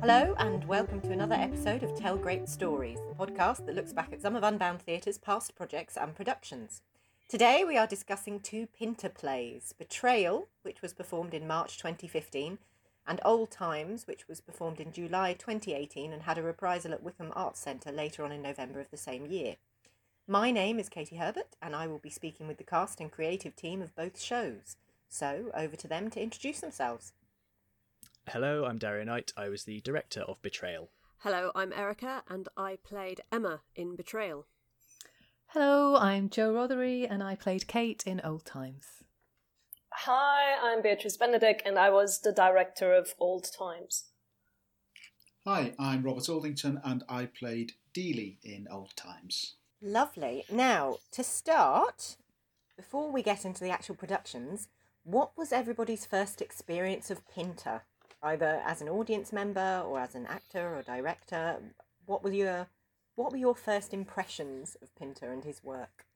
Hello, and welcome to another episode of Tell Great Stories, the podcast that looks back at some of Unbound Theatre's past projects and productions. Today we are discussing two Pinter plays Betrayal, which was performed in March 2015, and Old Times, which was performed in July 2018 and had a reprisal at Wycombe Arts Centre later on in November of the same year. My name is Katie Herbert, and I will be speaking with the cast and creative team of both shows. So, over to them to introduce themselves. Hello, I'm Dario Knight. I was the director of Betrayal. Hello, I'm Erica, and I played Emma in Betrayal. Hello, I'm Joe Rothery, and I played Kate in Old Times. Hi, I'm Beatrice Benedict, and I was the director of Old Times. Hi, I'm Robert Aldington, and I played Deeley in Old Times. Lovely. Now, to start, before we get into the actual productions, what was everybody's first experience of Pinter? Either as an audience member or as an actor or director. What were your what were your first impressions of Pinter and his work?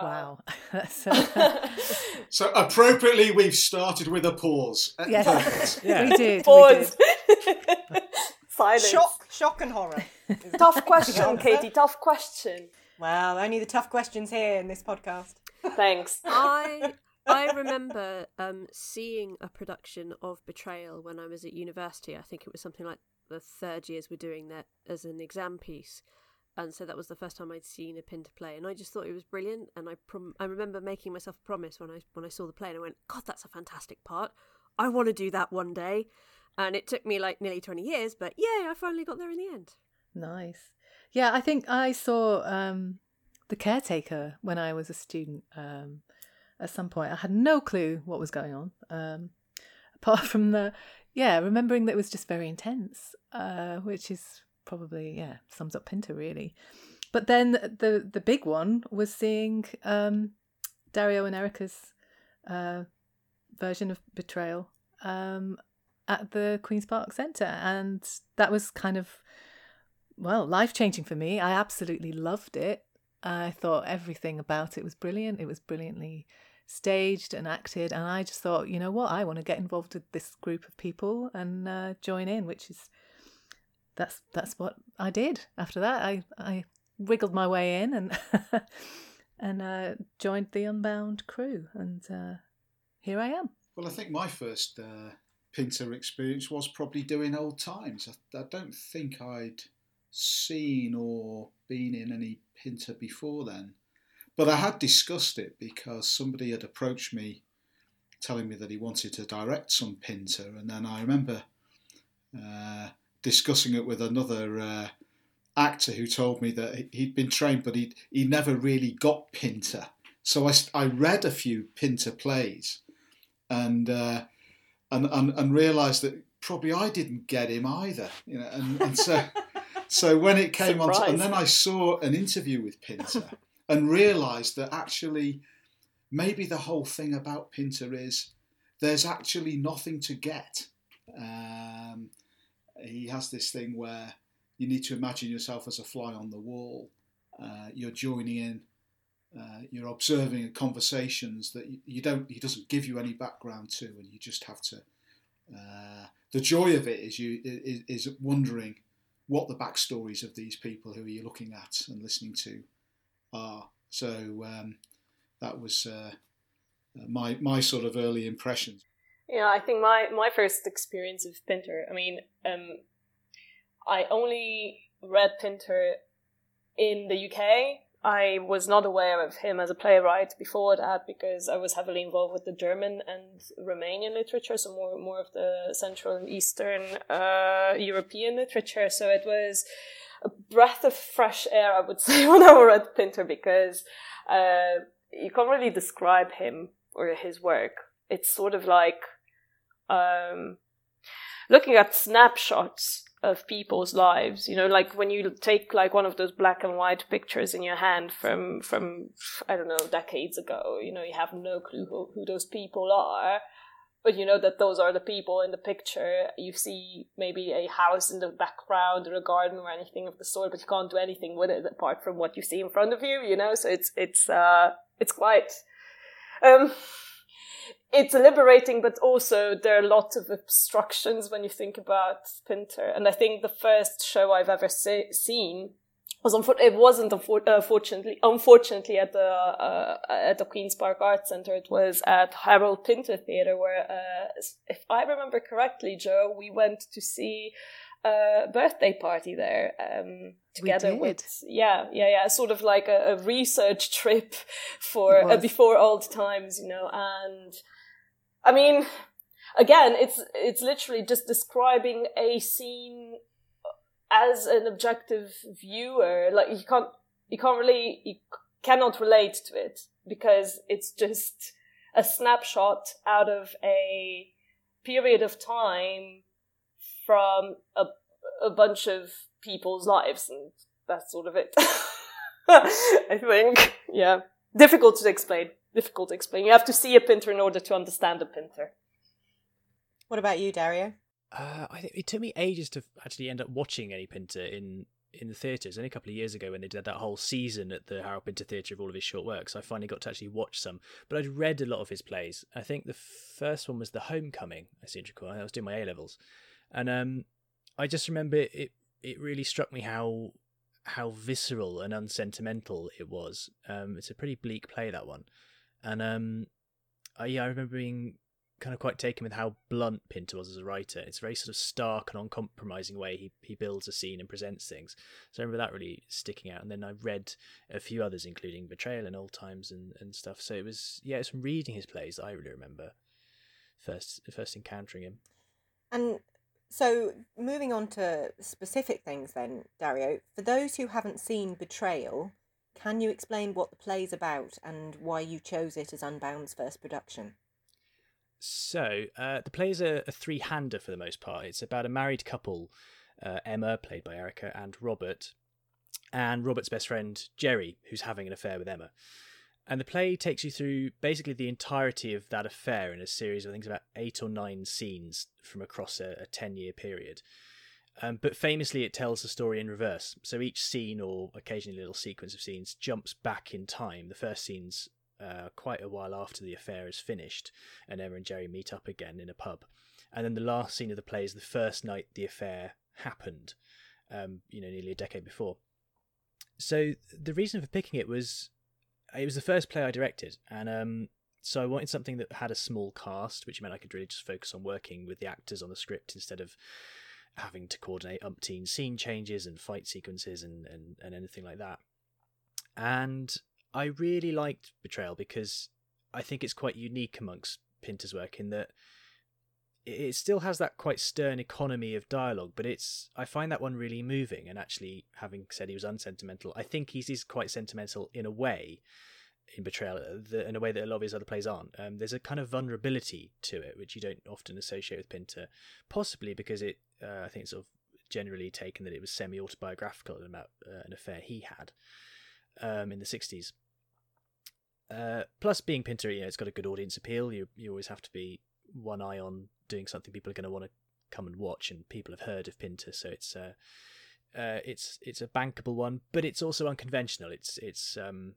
Wow. That's, uh, So appropriately, we've started with a pause. yes, Yeah. we did. We Pause. did. Silence. Shock, shock and horror. Tough question. Katie. Tough question. Well, only the tough questions here in this podcast. Thanks. I I remember um, seeing a production of Betrayal when I was at university. I think it was something like the third years we're doing that as an exam piece, and so that was the first time I'd seen a Pinter play, and I just thought it was brilliant. And I prom- I remember making myself a promise when I when I saw the play, and I went, God, that's a fantastic part. I want to do that one day. And it took me like nearly twenty years, but yay, I finally got there in the end. Nice. Yeah, I think I saw um, The Caretaker when I was a student um, at some point. I had no clue what was going on. Um, apart from the, yeah, remembering that it was just very intense, uh, which is probably, yeah, sums up Pinter really. But then the the big one was seeing um, Dario and Erica's uh, version of Betrayal um, at the Queen's Park Centre. And that was kind of, well, life changing for me. I absolutely loved it. I thought everything about it was brilliant. It was brilliantly staged and acted. And I just thought, you know what? I want to get involved with this group of people and uh, join in, which is. That's that's what I did. After that, I, I wriggled my way in and and uh, joined the Unbound crew, and uh, here I am. Well, I think my first uh, Pinter experience was probably doing Old Times. I, I don't think I'd seen or been in any Pinter before then. But I had discussed it because somebody had approached me telling me that he wanted to direct some Pinter. And then I remember uh, discussing it with another uh, actor who told me that he'd been trained, but he'd, he never really got Pinter. So I, I read a few Pinter plays and, uh, and, and, and realised that probably I didn't get him either. You know, and, and so. So when it came on, Surprise. and then I saw an interview with Pinter and realised that actually maybe the whole thing about Pinter is there's actually nothing to get. He has this thing where you need to imagine yourself as a fly on the wall. Uh, you're joining in. Uh, you're observing conversations that you, you don't. He doesn't give you any background to, and you just have to. Uh, the joy of it is you is, is wondering what the backstories of these people who you're looking at and listening to are. So um, that was uh, my my sort of early impressions. Yeah, I think my my first experience of Pinter. I mean, um, I only read Pinter in the UK. I was not aware of him as a playwright before that because I was heavily involved with the German and Romanian literature, so more more of the Central and Eastern uh, European literature. So it was a breath of fresh air, I would say, when I read Pinter because uh, you can't really describe him or his work. It's sort of like um, looking at snapshots of people's lives. You know, like when you take like one of those black and white pictures in your hand from from I don't know decades ago. You know, you have no clue who, who those people are, but you know that those are the people in the picture. You see maybe a house in the background or a garden or anything of the sort, but you can't do anything with it apart from what you see in front of you. You know, so it's it's uh, it's quite. Um, it's liberating, but also there are lots of obstructions when you think about Pinter. And I think the first show I've ever se- seen was unfor- it wasn't unfortunately uh, unfortunately at the uh, at the Queens Park Arts Centre. It was at Harold Pinter Theatre, where uh, if I remember correctly, Joe, we went to see a birthday party there um, together with yeah yeah yeah sort of like a, a research trip for uh, before old times, you know, and I mean. Again, it's it's literally just describing a scene as an objective viewer, like you can't you can't really you cannot relate to it because it's just a snapshot out of a period of time from a a bunch of people's lives and that's sort of it. I think. Yeah. Difficult to explain. Difficult to explain. You have to see a Pinter in order to understand a Pinter. What about you, Dario? Uh, I think it took me ages to actually end up watching any Pinter in in the theatres. Only a couple of years ago when they did that whole season at the Harold Pinter Theatre of all of his short works, I finally got to actually watch some. But I'd read a lot of his plays. I think the first one was The Homecoming. I seem to recall. I was doing my A levels, and um, I just remember it. It really struck me how how visceral and unsentimental it was. Um, it's a pretty bleak play that one, and um, I, yeah, I remember being kind of quite taken with how blunt Pinter was as a writer. It's a very sort of stark and uncompromising way he, he builds a scene and presents things. So I remember that really sticking out. And then I read a few others, including Betrayal and Old Times and, and stuff. So it was, yeah, it's from reading his plays I really remember first first encountering him. And so moving on to specific things then, Dario, for those who haven't seen Betrayal, can you explain what the play's about and why you chose it as Unbound's first production? So uh, the play is a, a three-hander for the most part. It's about a married couple, uh, Emma, played by Erica, and Robert, and Robert's best friend Jerry, who's having an affair with Emma. And the play takes you through basically the entirety of that affair in a series of, I think, about eight or nine scenes from across a, a ten-year period. Um, but famously, it tells the story in reverse. So each scene, or occasionally a little sequence of scenes, jumps back in time. The first scene's uh, quite a while after the affair is finished, and Emma and Jerry meet up again in a pub. And then the last scene of the play is the first night the affair happened, um, you know, nearly a decade before. So the reason for picking it was it was the first play I directed, and um, so I wanted something that had a small cast, which meant I could really just focus on working with the actors on the script instead of having to coordinate umpteen scene changes and fight sequences and, and, and anything like that. And I really liked Betrayal because I think it's quite unique amongst Pinter's work in that it still has that quite stern economy of dialogue, but it's I find that one really moving. And actually, having said he was unsentimental, I think he's is quite sentimental in a way in Betrayal, uh, in a way that a lot of his other plays aren't. Um, there's a kind of vulnerability to it, which you don't often associate with Pinter, possibly because it uh, I think it's sort of generally taken that it was semi autobiographical about uh, an affair he had um, in the 60s. Uh, plus, being Pinter, you know, it's got a good audience appeal. You you always have to be one eye on doing something people are going to want to come and watch, and people have heard of Pinter, so it's uh, uh, it's it's a bankable one, but it's also unconventional. It's it's um,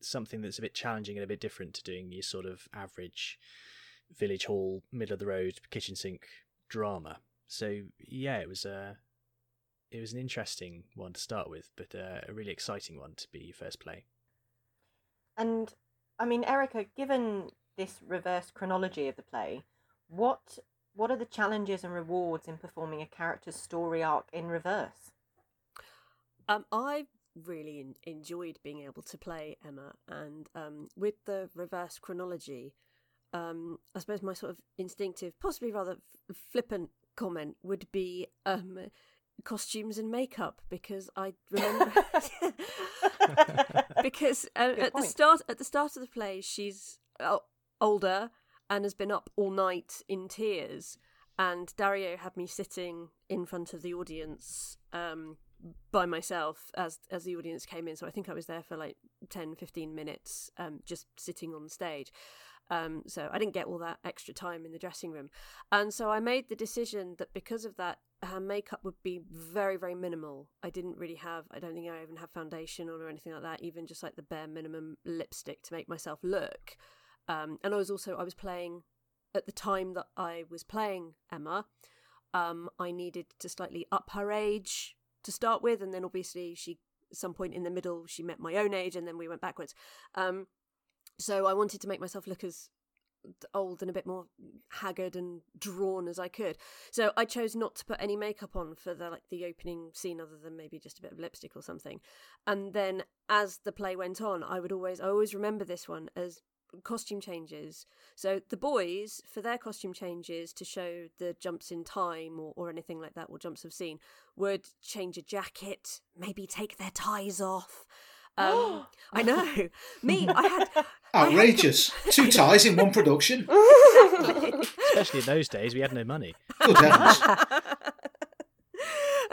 something that's a bit challenging and a bit different to doing your sort of average village hall, middle of the road, kitchen sink drama. So yeah, it was a uh, it was an interesting one to start with, but uh, a really exciting one to be your first play. And I mean, Erica, given this reverse chronology of the play, what what are the challenges and rewards in performing a character's story arc in reverse? Um, I really in- enjoyed being able to play Emma, and um, with the reverse chronology, um, I suppose my sort of instinctive, possibly rather f- flippant comment would be um, costumes and makeup because I remember because uh, at the start at the start of the play she's uh, older and has been up all night in tears and Dario had me sitting in front of the audience um, by myself as as the audience came in. So I think I was there for like 10 15 minutes um, just sitting on stage Um, so I didn't get all that extra time in the dressing room. And so I made the decision that because of that, her makeup would be very, very minimal. I didn't really have, I don't think I even have foundation on or anything like that, even just like the bare minimum lipstick to make myself look. Um, and I was also, I was playing at the time that I was playing Emma. Um, I needed to slightly up her age to start with, and then obviously she, some point in the middle, she met my own age, and then we went backwards. Um, so I wanted to make myself look as old and a bit more haggard and drawn as I could. So I chose not to put any makeup on for the like the opening scene other than maybe just a bit of lipstick or something. And then as the play went on, I would always I always remember this one as costume changes. So the boys, for their costume changes to show the jumps in time or, or anything like that, or jumps of scene, would change a jacket, maybe take their ties off. Um, I know. Me, I had outrageous. Two ties in one production. Especially in those days, we had no money. Good heavens.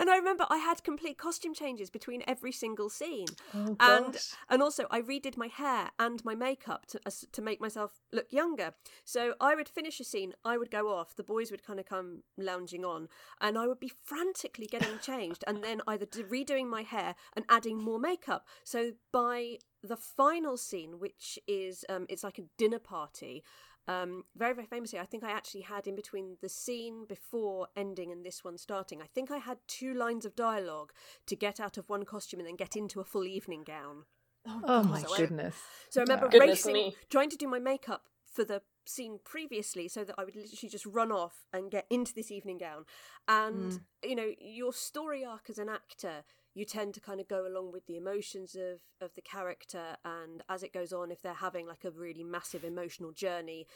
and I remember I had complete costume changes between every single scene, Oh, and and also I redid my hair and my makeup to as- to make myself look younger. So I would finish a scene, I would go off, the boys would kind of come lounging on, and I would be frantically getting changed, and then either d- redoing my hair and adding more makeup. So by the final scene, which is um, it's like a dinner party. Um, very, very famously, I think I actually had in between the scene before ending and this one starting, I think I had two lines of dialogue to get out of one costume and then get into a full evening gown. Oh my So I- goodness. So I remember Goodness racing, me. trying to do my makeup for the scene previously so that I would literally just run off and get into this evening gown. And, you know, your story arc as an actor, you tend to kind of go along with the emotions of, of the character. And as it goes on, if they're having like a really massive emotional journey,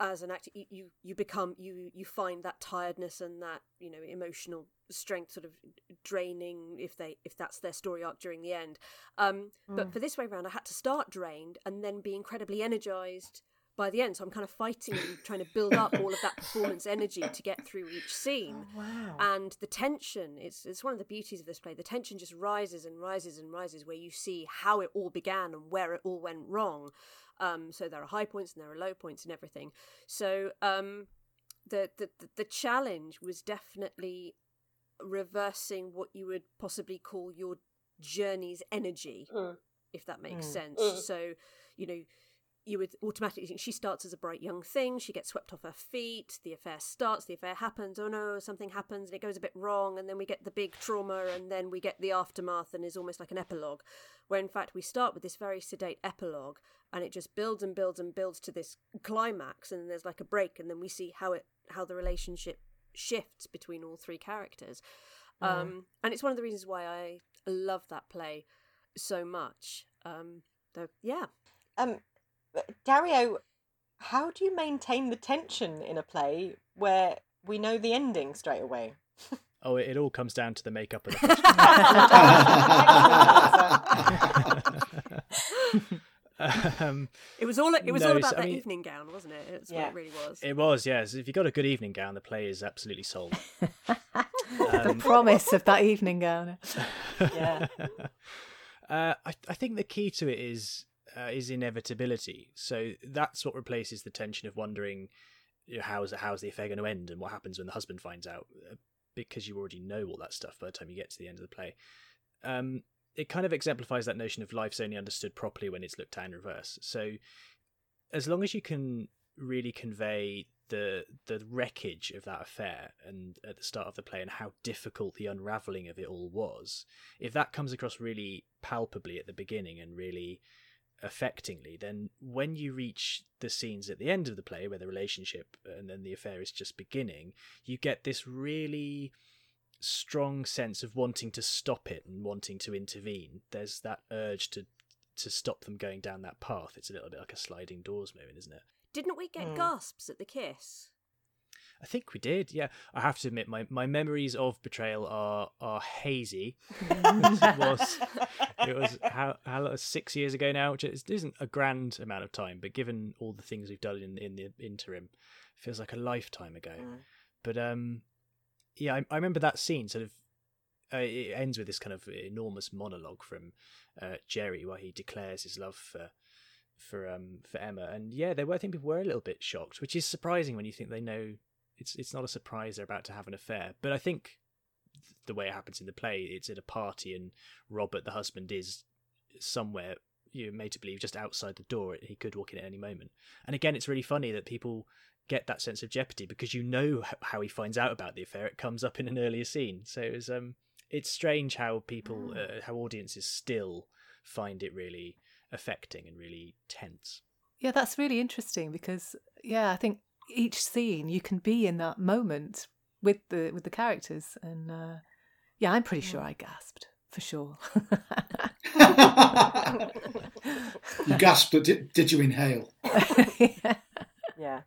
as an actor you, you you become you you find that tiredness and that you know emotional strength sort of draining if they if that's their story arc during the end um but for this way around i had to start drained and then be incredibly energized by the end so i'm kind of fighting and trying to build up all of that performance energy to get through each scene Wow. and the tension it's it's one of the beauties of this play the tension just rises and rises and rises where you see how it all began and where it all went wrong um so there are high points and there are low points and everything so um the the the- the challenge was definitely reversing what you would possibly call your journey's energy Mm. if that makes Mm. sense Mm. so you know you would automatically think she starts as a bright young thing she gets swept off her feet the affair starts the affair happens oh no something happens and it goes a bit wrong and then we get the big trauma and then we get the aftermath and is almost like an epilogue. Where in fact we start with this very sedate epilogue and it just builds and builds and builds to this climax and there's like a break and then we see how it how the relationship shifts between all three characters. Um and it's one of the reasons why i love that play so much. Um so yeah. Um, Dario, how do you maintain the tension in a play where we know the ending straight away? Oh, it, it all comes down to the makeup and the costume. um, It was all it was No, all it's- about I that mean- evening gown, wasn't it? It's Yeah. what it really was. it was, yes. If you got a good evening gown, the play is absolutely sold. the Um, promise of that evening gown. Yeah. uh, I, I think the key to it is uh, is inevitability. So that's what replaces the tension of wondering you know, how's how's the affair going to end and what happens when the husband finds out, uh, because you already know all that stuff by the time you get to the end of the play. Um, it kind of exemplifies that notion of life's only understood properly when it's looked at in reverse. So as long as you can really convey the the wreckage of that affair and at the start of the play and how difficult the unraveling of it all was if that comes across really palpably at the beginning and really affectingly then when you reach the scenes at the end of the play where the relationship and then the affair is just beginning you get this really strong sense of wanting to stop it and wanting to intervene there's that urge to to stop them going down that path it's a little bit like a sliding doors moment isn't it Didn't we get Mm. gasps at the kiss? I think we did. Yeah, I have to admit, my, my memories of betrayal are are hazy. it was it was how how six years ago now, which is, isn't a grand amount of time, but given all the things we've done in in the interim, feels like a lifetime ago. Mm. But um, yeah, I, I remember that scene. Sort of, uh, it ends with this kind of enormous monologue from uh, Jerry, where he declares his love for for um for Emma, and yeah, there were I think people were a little bit shocked, which is surprising when you think they know it's it's not a surprise they're about to have an affair. But I think the way it happens in the play, it's at a party, and Robert, the husband, is somewhere you're made to believe just outside the door. He could walk in at any moment. And again, it's really funny that people get that sense of jeopardy because you know how he finds out about the affair. It comes up in an earlier scene, so it was um, it's strange how people, uh, how audiences still find it really affecting and really tense. Yeah, that's really interesting because yeah, I think each scene you can be in that moment with the with the characters, and uh, yeah, I'm pretty sure I gasped for sure. you gasped, but did, did you inhale? yeah. Yeah.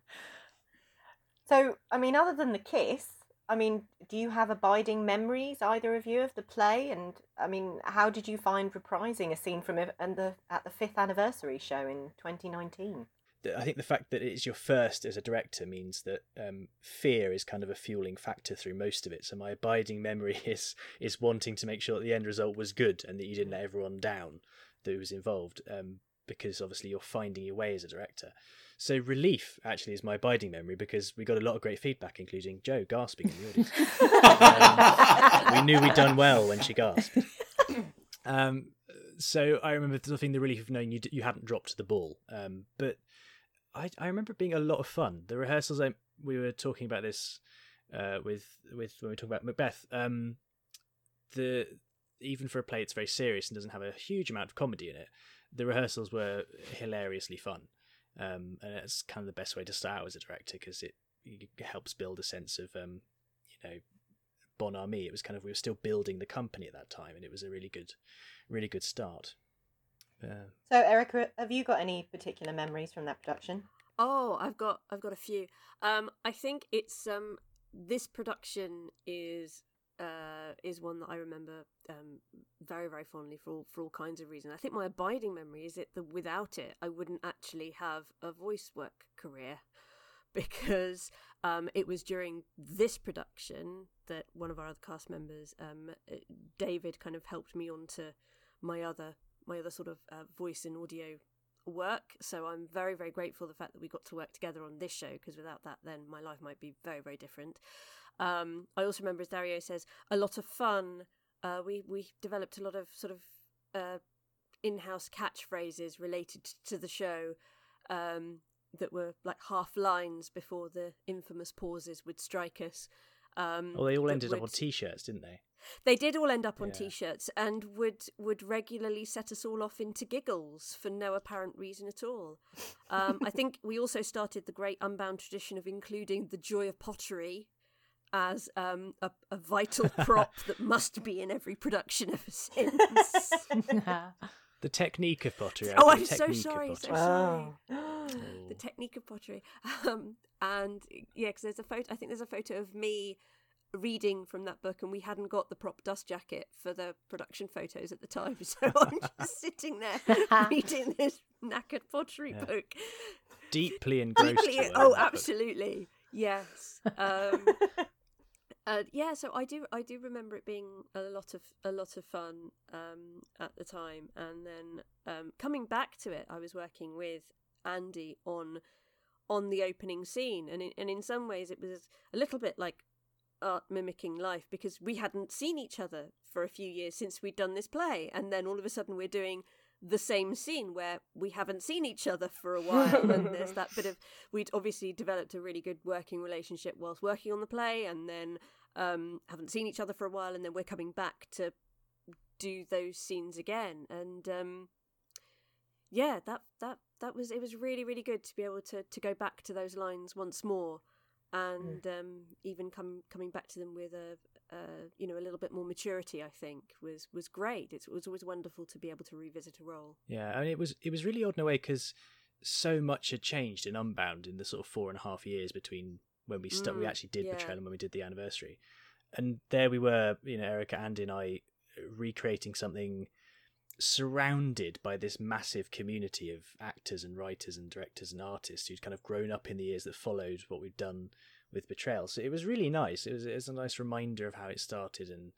So, I mean, other than the kiss, I mean, do you have abiding memories, either of you, of the play? And I mean, how did you find reprising a scene from it and the at the fifth anniversary show in 2019? I think the fact that it's your first as a director means that um, fear is kind of a fueling factor through most of it. So my abiding memory is is wanting to make sure that the end result was good and that you didn't let everyone down that was involved, um, because obviously you're finding your way as a director. So relief actually is my abiding memory because we got a lot of great feedback, including Joe gasping in the audience. um, we knew we'd done well when she gasped. Um, so I remember feeling the relief of knowing you you hadn't dropped the ball. Um, but I I remember being a lot of fun. The rehearsals I, we were talking about this uh, with with when we talk about Macbeth. Um, the even for a play it's very serious and doesn't have a huge amount of comedy in it. The rehearsals were hilariously fun, um, and it's kind of the best way to start out as a director because it, it, helps build a sense of um, you know bon ami. It was kind of we were still building the company at that time, and it was a really good, really good start. Yeah. So, Erica, have you got any particular memories from that production? Oh, I've got I've got a few. Um, I think it's um this production is uh is one that I remember um very very fondly for all, for all kinds of reasons. I think my abiding memory is that the, without it I wouldn't actually have a voice work career because um, it was during this production that one of our other cast members, um, David, kind of helped me onto my other my other sort of uh, voice and audio work. So I'm very, very grateful the fact that we got to work together on this show because without that, then my life might be very, very different. Um, I also remember, as Dario says, a lot of fun. Uh, we we developed a lot of sort of uh, in-house catchphrases related to the show um, that were like half lines before the infamous pauses would strike us. Um, well, they all ended would... up on T-shirts, didn't they? They did all end up on yeah. t-shirts and would would regularly set us all off into giggles for no apparent reason at all. Um, I think we also started the great unbound tradition of including the joy of pottery as um, a, a, vital prop that must be in every production ever since. the technique of pottery. oh, I'm so sorry, so sorry. Oh. the technique of pottery, um, and yeah, because there's a photo. I think there's a photo of me reading from that book and we hadn't got the prop dust jacket for the production photos at the time. So i'm just sitting there reading this knackered pottery yeah. book. Deeply engrossed deeply, oh absolutely. Yes. Um, uh, yeah so i do i do remember it being a lot of a lot of fun um, at the time. And then um, coming back to it i was working with andy on on the opening scene. And in, and in some ways it was a little bit like art mimicking life because we hadn't seen each other for a few years since we'd done this play. And then all of a sudden we're doing the same scene where we haven't seen each other for a while. And there's that bit of we'd obviously developed a really good working relationship whilst working on the play and then um, haven't seen each other for a while and then we're coming back to do those scenes again. And um, yeah that that that was it was really really good to be able to to go back to those lines once more and mm. um, even come coming back to them with a you know a little bit more maturity I think was was great it was always wonderful to be able to revisit a role yeah I mean it was it was really odd in a way because so much had changed in Unbound in the sort of four and a half years between when we st- mm, we actually did yeah. Betrayal and when we did the anniversary and there we were you know Erica Andy and I recreating something surrounded by this massive community of actors and writers and directors and artists who'd kind of grown up in the years that followed what we'd done with Betrayal. So it was really nice. It was, it was a nice reminder of how it started and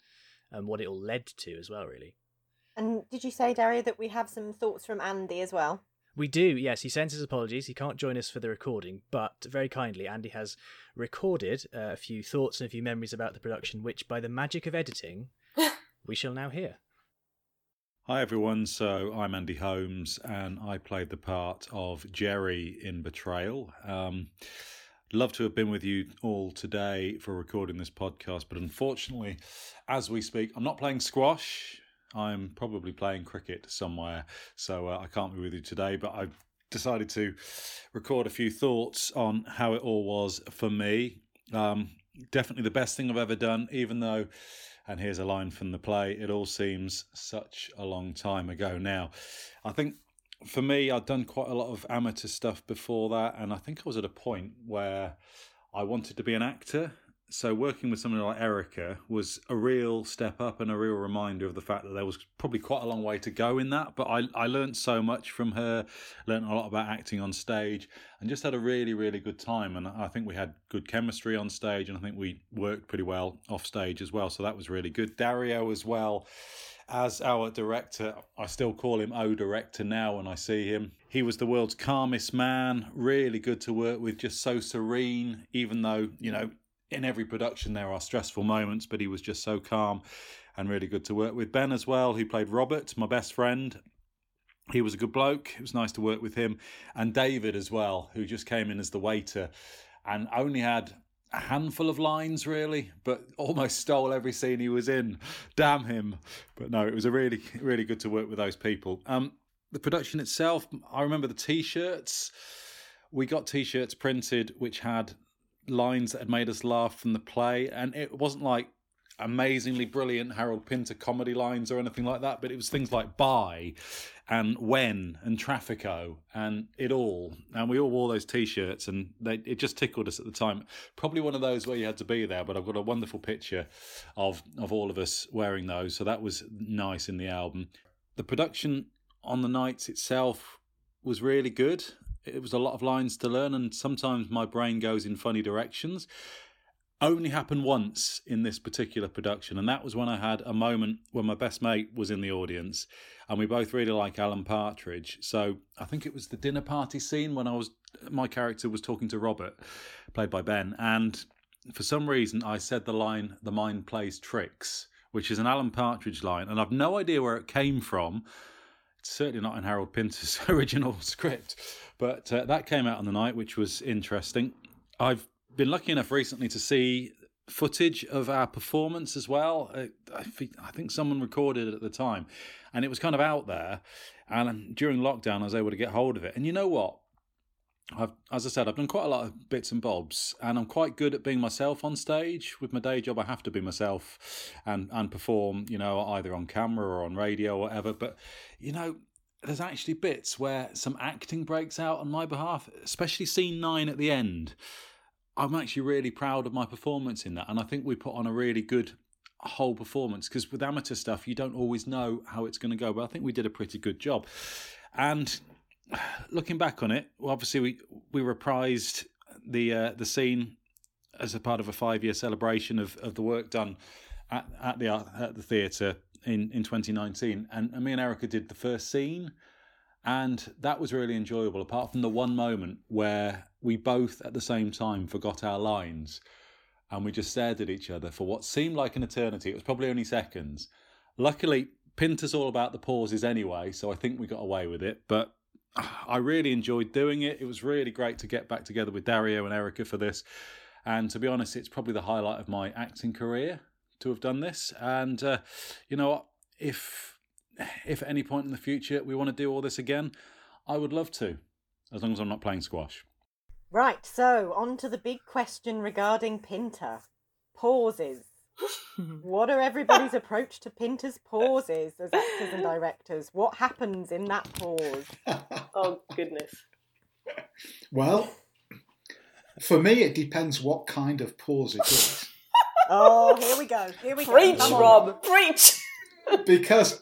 and what it all led to as well, really. And did you say, Dario, that we have some thoughts from Andy as well? We do, yes. He sends his apologies. He can't join us for the recording, but very kindly, Andy has recorded uh, a few thoughts and a few memories about the production, which, by the magic of editing, we shall now hear. Hi everyone, so I'm Andy Holmes and I played the part of Jerry in Betrayal. Um, love to have been with you all today for recording this podcast, but unfortunately, as we speak, I'm not playing squash. I'm probably playing cricket somewhere, so uh, I can't be with you today, but I've decided to record a few thoughts on how it all was for me. Um, definitely the best thing I've ever done, even though and here's a line from the play it all seems such a long time ago now. I think for me, I'd done quite a lot of amateur stuff before that, and I think I was at a point where I wanted to be an actor so working with someone like Erica was a real step up and a real reminder of the fact that there was probably quite a long way to go in that. But I, I learned so much from her, learned a lot about acting on stage, and just had a really, really good time. And I think we had good chemistry on stage, and I think we worked pretty well off stage as well. So that was really good. Dario as well as our director. I still call him O director now when I see him. He was the world's calmest man, really good to work with, just so serene, even though, you know, in every production there are stressful moments, but he was just so calm and really good to work with. Ben as well, who played Robert, my best friend. He was a good bloke. It was nice to work with him. And David as well, who just came in as the waiter and only had a handful of lines really, but almost stole every scene he was in. Damn him. But no, it was a really, really good to work with those people. Um, the production itself, I remember the t shirts. We got t shirts printed which had lines that had made us laugh from the play, and it wasn't like amazingly brilliant Harold Pinter comedy lines or anything like that, but it was things like "bye" and "when" and "traffico" and it all. And we all wore those T-shirts, and they, it just tickled us at the time. Probably one of those where you had to be there, but I've got a wonderful picture of of all of us wearing those, so that was nice in the album. The production on the nights itself was really good it was a lot of lines to learn, and sometimes my brain goes in funny directions. Only happened once in this particular production, and that was when I had a moment when my best mate was in the audience, and we both really like Alan Partridge. So I think it was the dinner party scene when I was my character was talking to Robert, played by Ben, and for some reason I said the line "The mind plays tricks," which is an Alan Partridge line, and I've no idea where it came from certainly not in Harold Pinter's original script. But uh, that came out on the night, which was interesting. I've been lucky enough recently to see footage of our performance as well. Uh, I, think, I think someone recorded it at the time, and it was kind of out there. And during lockdown, I was able to get hold of it. And you know what? I've, as I said, I've done quite a lot of bits and bobs, and I'm quite good at being myself on stage. With my day job, I have to be myself and and perform, you know, either on camera or on radio or whatever. But you know, there's actually bits where some acting breaks out on my behalf, especially scene nine at the end. I'm actually really proud of my performance in that, and I think we put on a really good whole performance because with amateur stuff, you don't always know how it's going to go, but I think we did a pretty good job. And looking back on it, well, obviously we we reprised the uh, the scene as a part of a five year celebration of, of the work done at, at the at the theatre in, in 2019, and, and me and Erica did the first scene, and that was really enjoyable. Apart from the one moment where we both at the same time forgot our lines, and we just stared at each other for what seemed like an eternity. It was probably only seconds. Luckily, Pinter's all about the pauses anyway, so I think we got away with it. But I really enjoyed doing it. It was really great to get back together with Dario and Erica for this. And to be honest, it's probably the highlight of my acting career to have done this. And uh, you know? If if at any point in the future we want to do all this again, I would love to, as long as I'm not playing squash. Right, so on to the big question regarding Pinter. Pauses. What are everybody's approach to Pinter's pauses as actors and directors? What happens in that pause? oh goodness. Well, for me, it depends what kind of pause it is. oh, here we go. Here we Preach, go. Rob. Preach. Because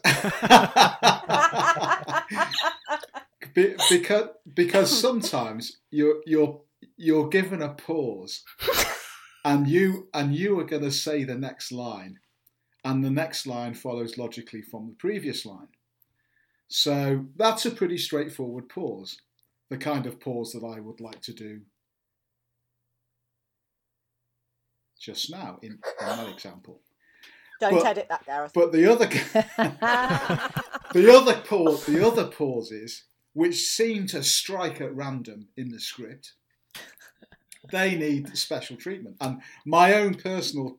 because because sometimes you're you're you're given a pause and you and you are going to say the next line and the next line follows logically from the previous line So that's a pretty straightforward pause, the kind of pause that I would like to do just now in, in that example. Don't But- edit that, Gareth. But the other the other pause, the other pauses, which seem to strike at random in the script, they need special treatment. And my own personal,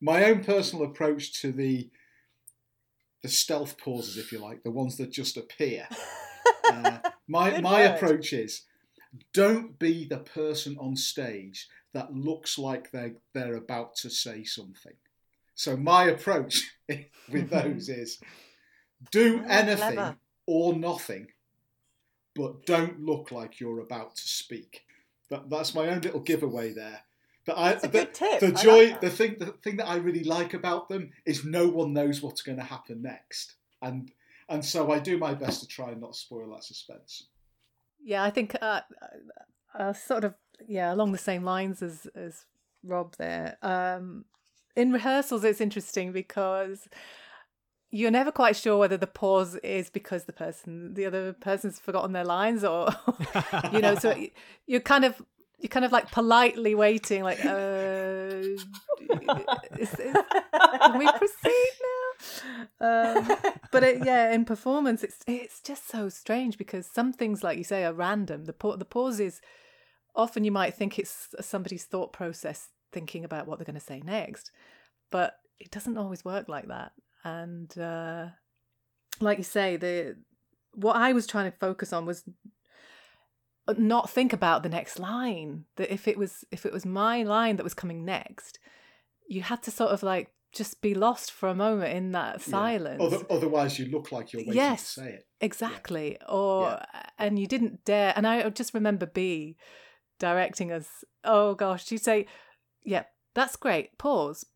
my own personal approach to the the stealth pauses, if you like, the ones that just appear. Uh, my Good my word. approach is, don't be the person on stage that looks like they they're about to say something. So my approach with those is do anything or nothing, but don't look like you're about to speak. That, that's my own little giveaway there. But I, the, the I like joy, the thing, the thing that I really like about them is no one knows what's going to happen next, and and so I do my best to try and not spoil that suspense. Yeah, I think uh, uh, sort of yeah along the same lines as as Rob there. Um, in rehearsals, it's interesting because you're never quite sure whether the pause is because the person the other person's forgotten their lines or you know so you're kind of you're kind of like politely waiting like uh is, is, can we proceed now? Um but it, yeah in performance it's it's just so strange because some things like you say are random. The pa- the pauses often you might think it's somebody's thought process thinking about what they're going to say next but it doesn't always work like that and uh like you say the what i was trying to focus on was not think about the next line that if it was if it was my line that was coming next you had to sort of like just be lost for a moment in that Yeah. silence Other, otherwise, you look like you're waiting Yes. to say it. exactly or and you didn't dare and i just remember b directing us oh gosh she'd say yeah that's great pause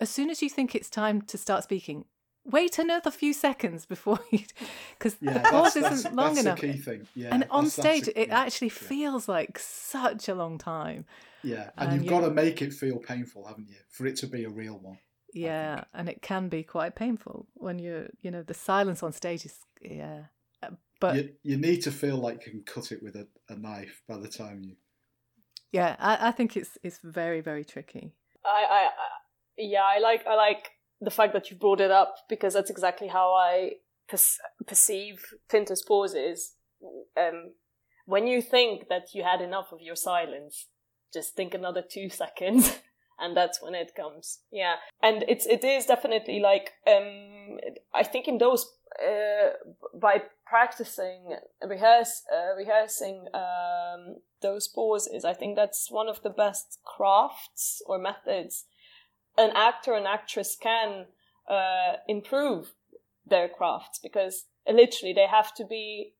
as soon as you think it's time to start speaking wait another few seconds before you because Yeah, the pause that's, isn't long that's enough the key thing. Yeah, and on that's- that's stage a- it yeah, actually yeah. feels like such a long time Yeah, and, and you've you- got to make it feel painful, haven't you, for it to be a real one? yeah and it can be quite painful when you're you know the silence on stage is yeah Uh, but you, you need to feel like you can cut it with a, a knife by the time you. yeah I, I think it's it's very very tricky I, I, I yeah, I like I like the fact that you brought it up because that's exactly how I per- perceive Pinter's pauses. Um, when you think that you had enough of your silence, just think another two seconds, and that's when it comes. Yeah, and it's it is definitely like um, I think in those uh, by practicing rehearse uh, rehearsing um, those pauses, I think that's one of the best crafts or methods an actor and actress can uh, improve their crafts because literally they have to be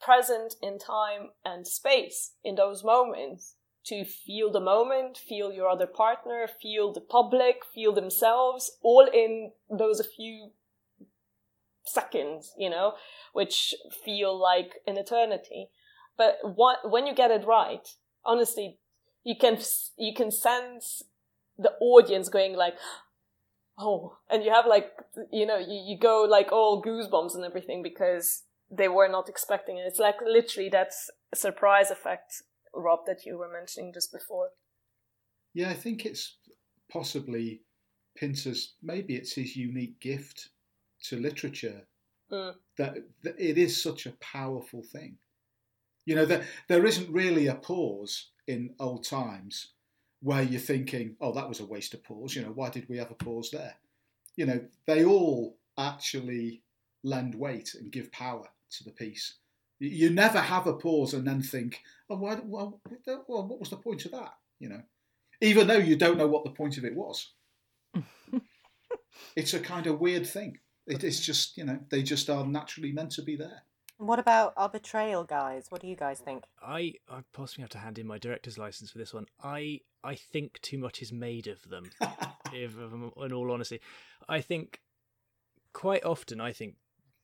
present in time and space in those moments to feel the moment, feel your other partner, feel the public, feel themselves, all in those a few seconds, you know, which feel like an eternity. But what, when you get it right, honestly, you can you can sense the audience going like, oh, and you have like you know you, you go like all goosebumps and everything because they were not expecting it. It's like literally that surprise effect, Rob, that you were mentioning just before. Yeah, I think it's possibly Pinter's. Maybe it's his unique gift to literature Mm. that, that it is such a powerful thing. You know, there, there isn't really a pause in old times where you're thinking, oh, that was a waste of pause. You know, why did we have a pause there? You know, they all actually lend weight and give power to the piece. You- never have a pause and then think, oh, why, well, well, what was the point of that? You know, even though you don't know what the point of it was. it's a kind of weird thing. It, it's just, you know, they just are naturally meant to be there. What about our betrayal, guys? What do you guys think? I I possibly have to hand in my director's license for this one. I I think too much is made of them. if in all honesty, I think quite often I think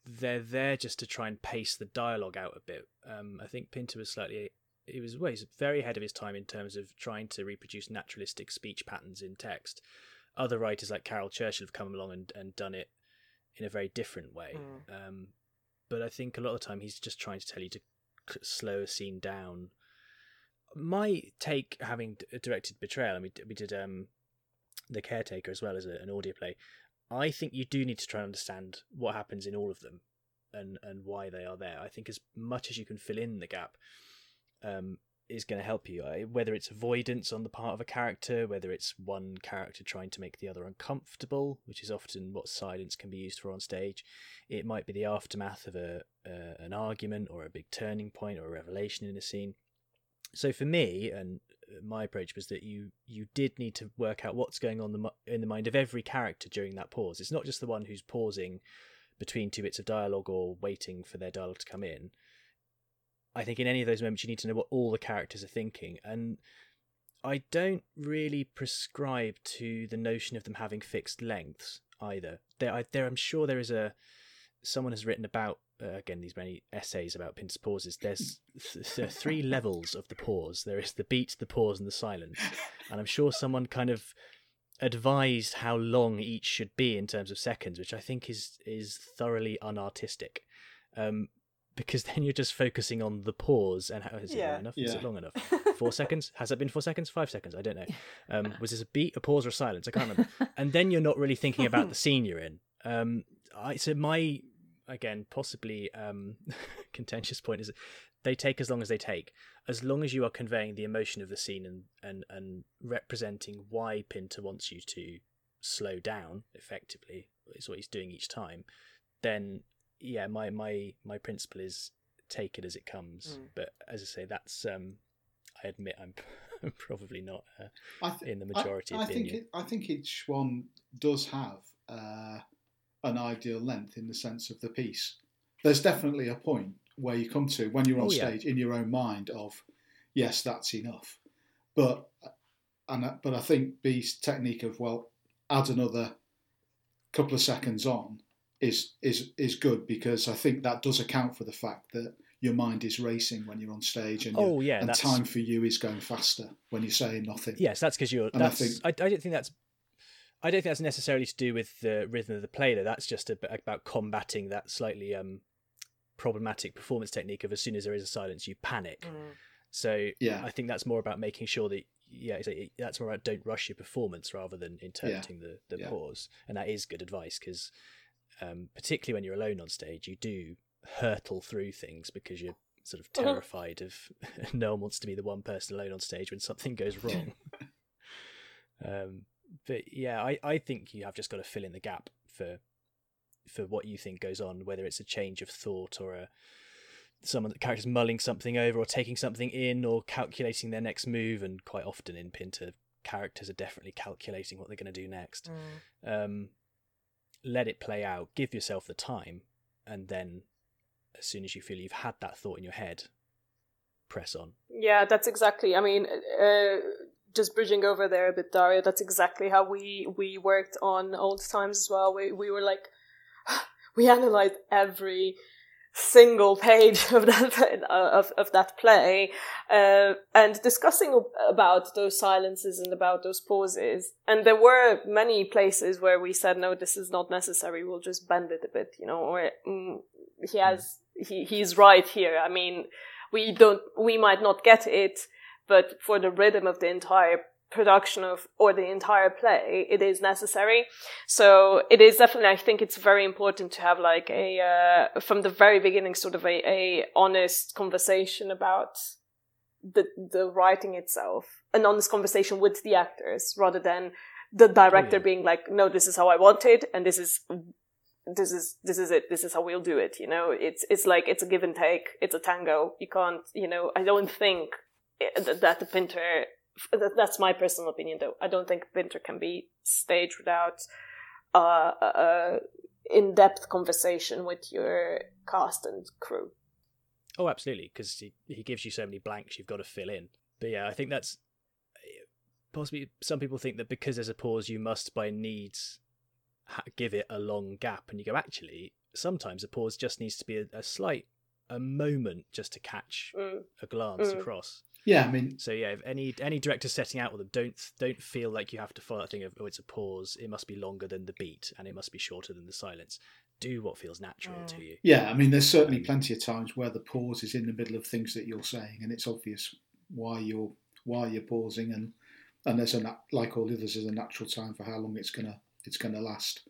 they're there just to try and pace the dialogue out a bit. Um, I think Pinter was slightly he was well, he's very ahead of his time in terms of trying to reproduce naturalistic speech patterns in text. Other writers like Caryl Churchill have come along and, and done it in a very different way. Um, but I think a lot of the time he's just trying to tell you to slow a scene down. My take, having directed Betrayal, and we we did um, the Caretaker as well as a, an audio play. I think you do need to try and understand what happens in all of them, and and why they are there. I think as much as you can fill in the gap, um, is going to help you. Whether it's avoidance on the part of a character, whether it's one character trying to make the other uncomfortable, which is often what silence can be used for on stage. It might be the aftermath of a uh, an argument or a big turning point or a revelation in a scene. So for me, and my approach was that you you did need to work out what's going on in the mind of every character during that pause. It's not just the one who's pausing between two bits of dialogue or waiting for their dialogue to come in I think in any of those moments you need to know what all the characters are thinking, and I don't really prescribe to the notion of them having fixed lengths either. There, I, there, I'm sure there is a someone has written about uh, again these many essays about Pinter's pauses. There's th- there three levels of the pause. There is the beat, the pause, and the silence. And I'm sure someone kind of advised how long each should be in terms of seconds, which I think is is thoroughly unartistic. Um, because then you're just focusing on the pause and how is it long enough? Yeah. Is it long enough? Four seconds? Has it been four seconds? Five seconds? I don't know. Um, was this a beat, a pause, or a silence? I can't remember. and then you're not really thinking about the scene you're in. Um, I so my again possibly um, contentious point is they take as long as they take, as long as you are conveying the emotion of the scene and and and representing why Pinter wants you to slow down effectively is what he's doing each time. Then yeah, my my my principle is take it as it comes. Mm. But as I say, that's um, I admit I'm probably not uh, th- in the majority. I, I think it, I think each one does have uh, an ideal length in the sense of the piece. There's definitely a point where you come to when you're on oh, stage yeah. in your own mind of yes, that's enough. But and but I think B's technique of well, add another couple of seconds on is is is good because I think that does account for the fact that your mind is racing when you're on stage and oh yeah and time for you is going faster when you're saying nothing yes that's because you're and that's, I, think, I, I don't think that's I don't think that's necessarily to do with the rhythm of the play though that's just a, about combating that slightly um problematic performance technique of as soon as there is a silence you panic mm. so yeah I think that's more about making sure that yeah, that's more about don't rush your performance rather than interpreting yeah. the, the yeah. pause. And that is good advice because um, particularly when you're alone on stage, you do hurtle through things because you're sort of uh-huh. terrified of no one wants to be the one person alone on stage when something goes wrong. um, but yeah, I, I think you have just got to fill in the gap for for what you think goes on, whether it's a change of thought or a someone the character's mulling something over or taking something in or calculating their next move and quite often in Pinter characters are definitely calculating what they're going to do next. Mm. Um, let it play out, give yourself the time, and then as soon as you feel you've had that thought in your head, press on. Yeah, that's exactly. I mean, uh, just bridging over there a bit, Dario. That's exactly how we we worked on old times as well. We we were like, we analyzed every single page of that of of that play, uh, and discussing about those silences and about those pauses. And there were many places where we said, "No, this is not necessary. We'll just bend it a bit," you know. Or mm, he has he he's right here. I mean, we don't we might not get it, but for the rhythm of the entire production of or the entire play it is necessary. So it is definitely i think it's very important to have like a uh, from the very beginning sort of a, a honest conversation about the the writing itself an honest conversation with the actors rather than the director oh, yeah. being like no this is how i want it and this is this is this is it this is how we'll do it you know? It's it's like it's a give and take it's a tango. You can't you know i don't think that the Pinter that's my personal opinion though i don't think Pinter can be staged without uh, a in-depth conversation with your cast and crew oh absolutely because he, he gives you so many blanks you've got to fill in but yeah i think that's possibly some people think that because there's a pause you must by needs give it a long gap and you go actually sometimes a pause just needs to be a, a slight a moment just to catch mm. a glance mm. across yeah, I mean, so yeah, if any any director setting out with them, don't don't feel like you have to follow that thing of oh, it's a pause. It must be longer than the beat, and it must be shorter than the silence. do what feels natural Mm. to you. Yeah, I mean, there's certainly plenty of times where the pause is in the middle of things that you're saying, and it's obvious why you're why you're pausing, and and there's a like all the others, there's a natural time for how long it's gonna it's gonna last.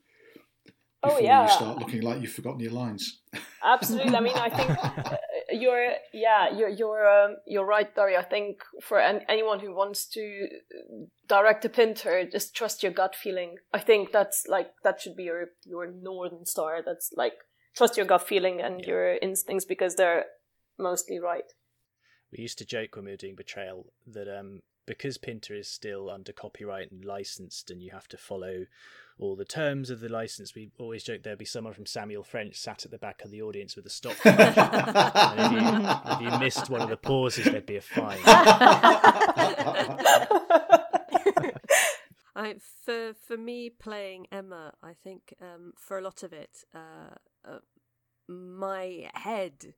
Oh, Before yeah. you start looking like you've forgotten your lines. Absolutely. I mean, I think you're yeah you're you're um, you're right, Dario. I think for an, anyone who wants to direct a pinter, just trust your gut feeling. I think that's like that should be your your northern star. That's like trust your gut feeling and Yeah. your instincts because they're mostly right. We used to joke when we were doing Betrayal that um, because Pinter is still under copyright and licensed, and you have to follow all the terms of the license, we always joke there'd be someone from Samuel French sat at the back of the audience with a stopwatch. if you, if you missed one of the pauses, there'd be a fine. I for for me playing Emma, I think um, for a lot of it, uh, uh, my head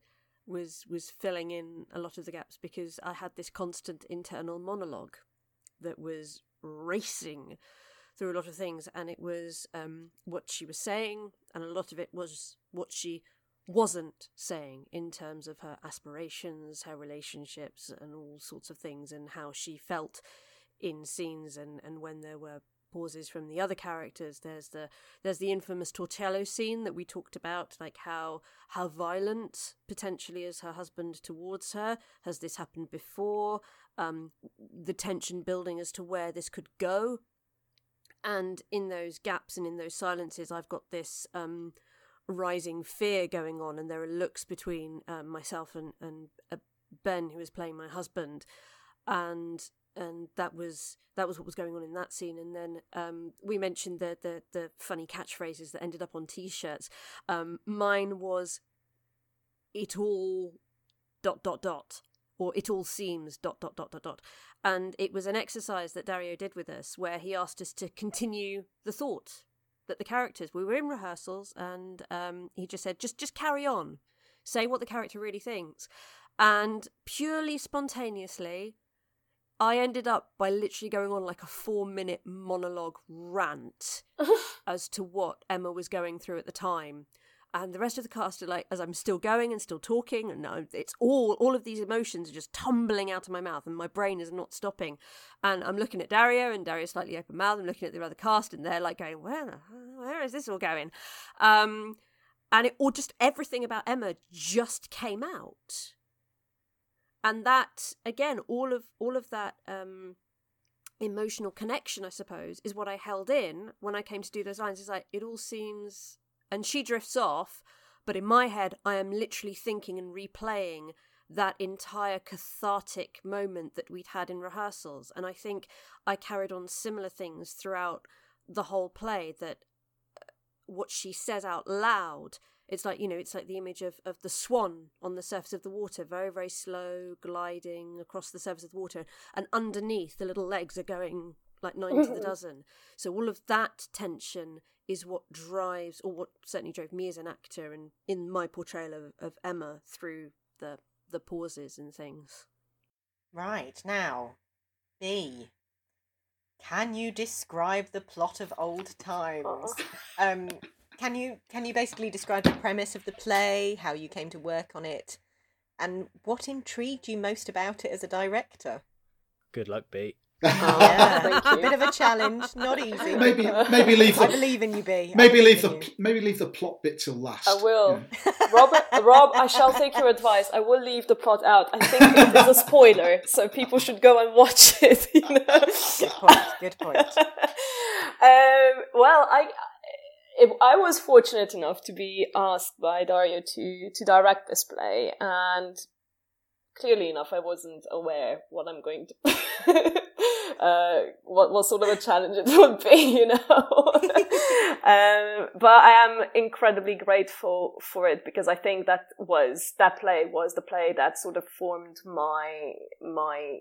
was was filling in a lot of the gaps because I had this constant internal monologue that was racing through a lot of things, and it was um, what she was saying, and a lot of it was what she wasn't saying in terms of her aspirations, her relationships, and all sorts of things, and how she felt in scenes and, and when there were pauses from the other characters. There's the there's the infamous torcello scene that we talked about like how how violent potentially is her husband towards her. Has this happened before? Um the tension building as to where this could go. And in those gaps and in those silences i've got this um rising fear going on and there are looks between um, myself and and uh, ben who is playing my husband. And and that was that was what was going on in that scene. And then um, we mentioned the, the the funny catchphrases that ended up on t-shirts. Um, mine was it all dot dot dot or it all seems dot dot dot dot dot. And it was an exercise that dario did with us where he asked us to continue the thought that the characters we were in rehearsals and um, he just said just just carry on. Say what the character really thinks. And purely spontaneously I ended up by literally going on like a four minute monologue rant as to what Emma was going through at the time. And the rest of the cast are like, as I'm still going and still talking, and it's all all of these emotions are just tumbling out of my mouth, and my brain is not stopping. And I'm looking at Dario, and Dario's slightly open mouthed. I'm looking at the other cast, and they're like going, "Where, where is this all going?" Um, and it all just everything about Emma just came out and that again all of all of that um emotional connection i suppose is what i held in when i came to do those lines. It's like it all seems and she drifts off but in my head i am literally thinking and replaying that entire cathartic moment that we'd had in rehearsals. And i think i carried on similar things throughout the whole play that uh, what she says out loud it's like you know it's like the image of, of the swan on the surface of the water very very slow gliding across the surface of the water and underneath the little legs are going like nine to the dozen so all of that tension is what drives or what certainly drove me as an actor and in my portrayal of, of emma through the the pauses and things Right, now, B. Can you describe the plot of Old Times? Um, can you can you basically describe the premise of the play, how you came to work on it, and what intrigued you most about it as a director? Good luck, B. Yeah, a bit of a challenge, not easy. maybe maybe leave I the believe in you, B. I maybe leave the you. maybe leave the plot bit till last. I will. you know. Robert, Rob, I shall take your advice. I will leave the plot out. I think it is a spoiler, so people should go and watch it. You know? Good point. Good point. um, well, I if I was fortunate enough to be asked by Dario to to direct this play, and clearly enough, I wasn't aware what I'm going to. uh, what what sort of a challenge it would be, you know. um, but I am incredibly grateful for it because I think that was that play was the play that sort of formed my my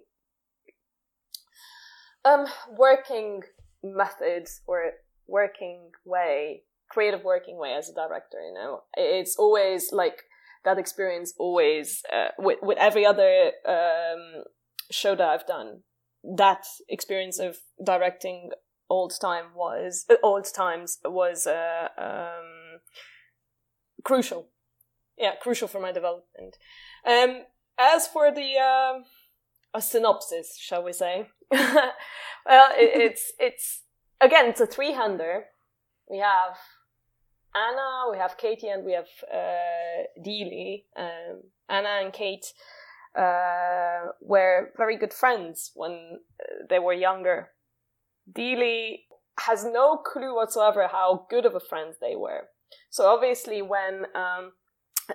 um working methods or working way creative working way as a director you know it's always like that experience always uh, with with every other um show that I've done that experience of directing old time was uh, old times was uh, um crucial. Yeah, crucial for my development. Um, as for the uh, a synopsis, shall we say? well, it, it's it's again it's a three hander. We have Anna, we have Katie, and we have uh. Um, Anna and Kate uh, were very good friends when uh, they were younger. Deeley has no clue whatsoever how good of a friend they were. So obviously, when um,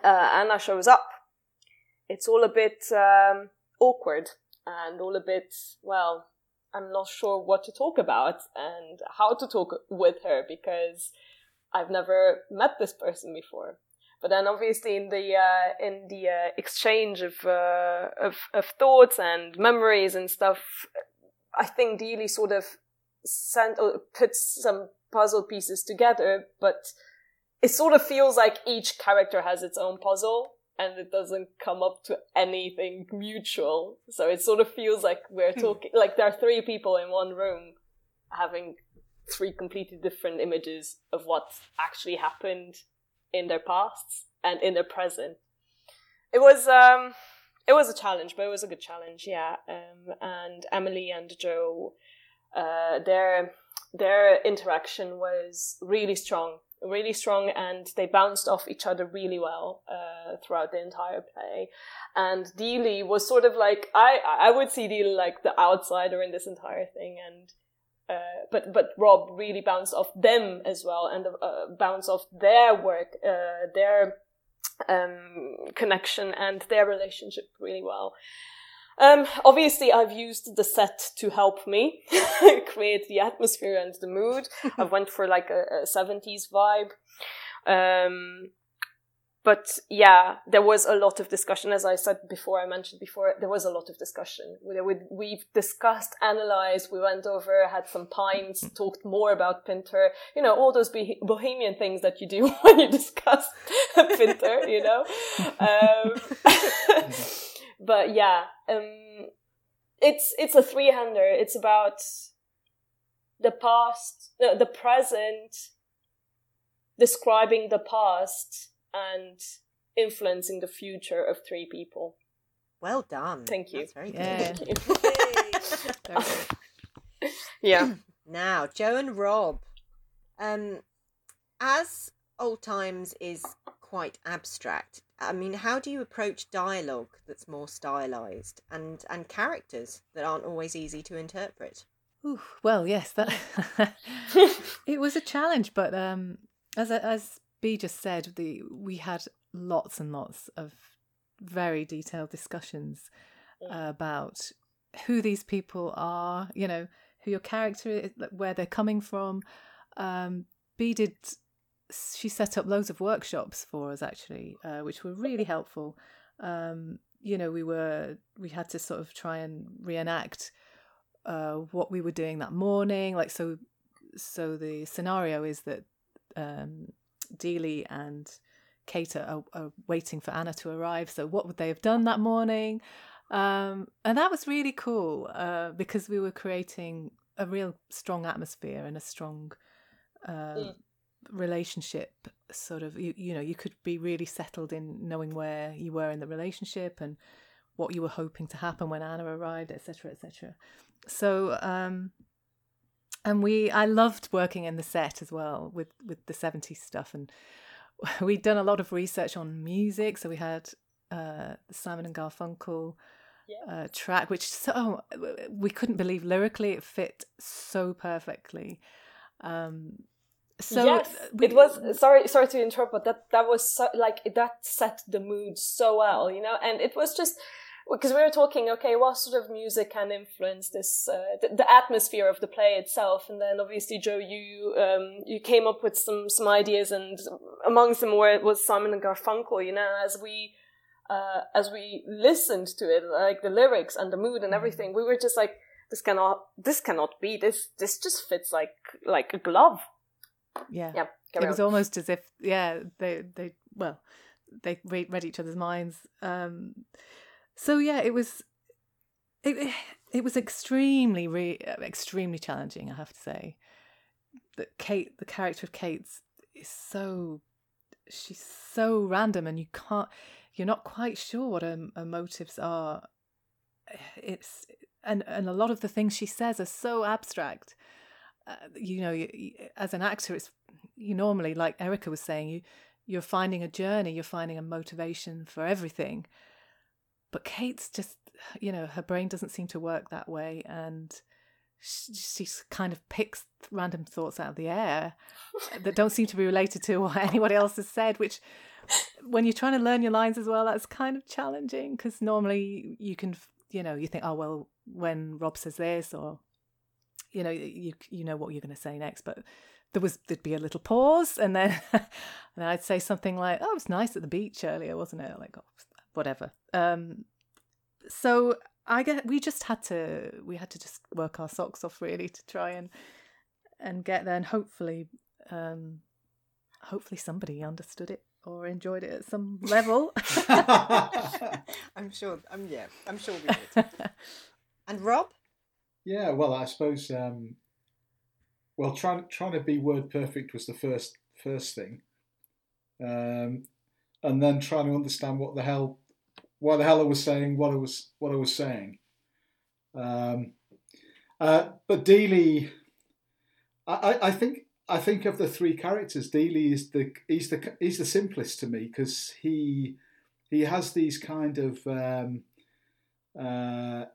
uh, Anna shows up, it's all a bit um, awkward and all a bit well. I'm not sure what to talk about and how to talk with her because I've never met this person before. But then, obviously, in the uh, in the uh, exchange of, uh, of of thoughts and memories and stuff, I think Deeley sort of sent or puts some puzzle pieces together, but it sort of feels like each character has its own puzzle and it doesn't come up to anything mutual. So it sort of feels like we're hmm. talking, like there are three people in one room having three completely different images of what actually happened in their pasts and in their present. It was, um, it was a challenge, but it was a good challenge, yeah. Um, and Emily and Joe, uh, their, their interaction was really strong really strong and they bounced off each other really well uh, throughout the entire play. And Deeley was sort of like I I would see Deeley like the outsider in this entire thing, and uh, but but Rob really bounced off them as well and uh, bounced off their work, uh, their um, connection and their relationship really well. Um, obviously, I've used the set to help me create the atmosphere and the mood. I went for like a, a 70s vibe. Um, but yeah, there was a lot of discussion. As I said before, I mentioned before, there was a lot of discussion. We, we, discussed, analyzed, we went over, had some pints, talked more about Pinter, you know, all those bohemian things that you do when you discuss Pinter, you know. Um, but yeah, um, it's it's a three hander. It's about the past, the, the present, describing the past, and influencing the future of three people. Well done. Thank you. That's very yeah. good. Thank you. yeah. Now, Joe and Rob. Um, as old times is quite abstract. I mean, how do you approach dialogue that's more stylized and and characters that aren't always easy to interpret? Ooh, well, yes, that it was a challenge, but um, as as B just said, the we had lots and lots of very detailed discussions about who these people are, you know, who your character is, where they're coming from. Um, B did she set up loads of workshops for us actually, uh, which were really helpful. Um, you know, we were we had to sort of try and reenact uh, what we were doing that morning. Like so, so the scenario is that um, Deeley and Kate are, are, waiting for Anna to arrive. So what would they have done that morning? Um, and that was really cool uh, because we were creating a real strong atmosphere and a strong uh, yeah relationship sort of you, you know you could be really settled in knowing where you were in the relationship and what you were hoping to happen when Anna arrived etc etc so um and we I loved working in the set as well with with the 70s stuff and we'd done a lot of research on music. So we had uh Simon and Garfunkel yeah. uh, track which so we couldn't believe lyrically it fit so perfectly. Um so yes, we, it was sorry sorry to interrupt but that that was so, like that set the mood so well you know? And it was just because we were talking okay what sort of music can influence this uh, the, the, atmosphere of the play itself? And then obviously joe you um, you came up with some some ideas and amongst them were was simon and garfunkel you know? As we uh, as we listened to it like the lyrics and the mood and mm-hmm. everything we were just like this cannot this cannot be this this just fits like like a glove yeah. Yeah. It on. was almost as if, yeah, they, they, well, they read, read each other's minds. Um, so yeah, it was, it, it was extremely, re- extremely challenging. I have to say that Kate, the character of Kate's, is so. she's so random, and you can't. You're not quite sure what her, her motives are. It's and and a lot of the things she says are so abstract. Uh, you know, you, as an actor, it's you normally, like Erica was saying, you you're finding a journey, you're finding a motivation for everything. But Kate's just, you know, her brain doesn't seem to work that way, and she, she kind of picks random thoughts out of the air that don't seem to be related to what anybody else has said, which when you're trying to learn your lines as well, that's kind of challenging because normally you can, you know, you think, oh well, when Rob says this, or you know, you you know what you're going to say next, but there was there'd be a little pause, and then and then I'd say something like, "Oh, it was nice at the beach earlier, wasn't it?" Like, oh, whatever. Um, so I get we just had to we had to just work our socks off really to try and and get there, and hopefully, um, hopefully somebody understood it or enjoyed it at some level. I'm sure. I'm yeah. I'm sure we did. and Rob. Yeah, well, I suppose. Um, well, trying trying to be word perfect was the first first thing, um, and then trying to understand what the hell, why the hell I was saying what I was what I was saying. Um, uh, but Deeley, I, I think I think of the three characters, Deeley is the he's the he's the simplest to me because he he has these kind of um, uh,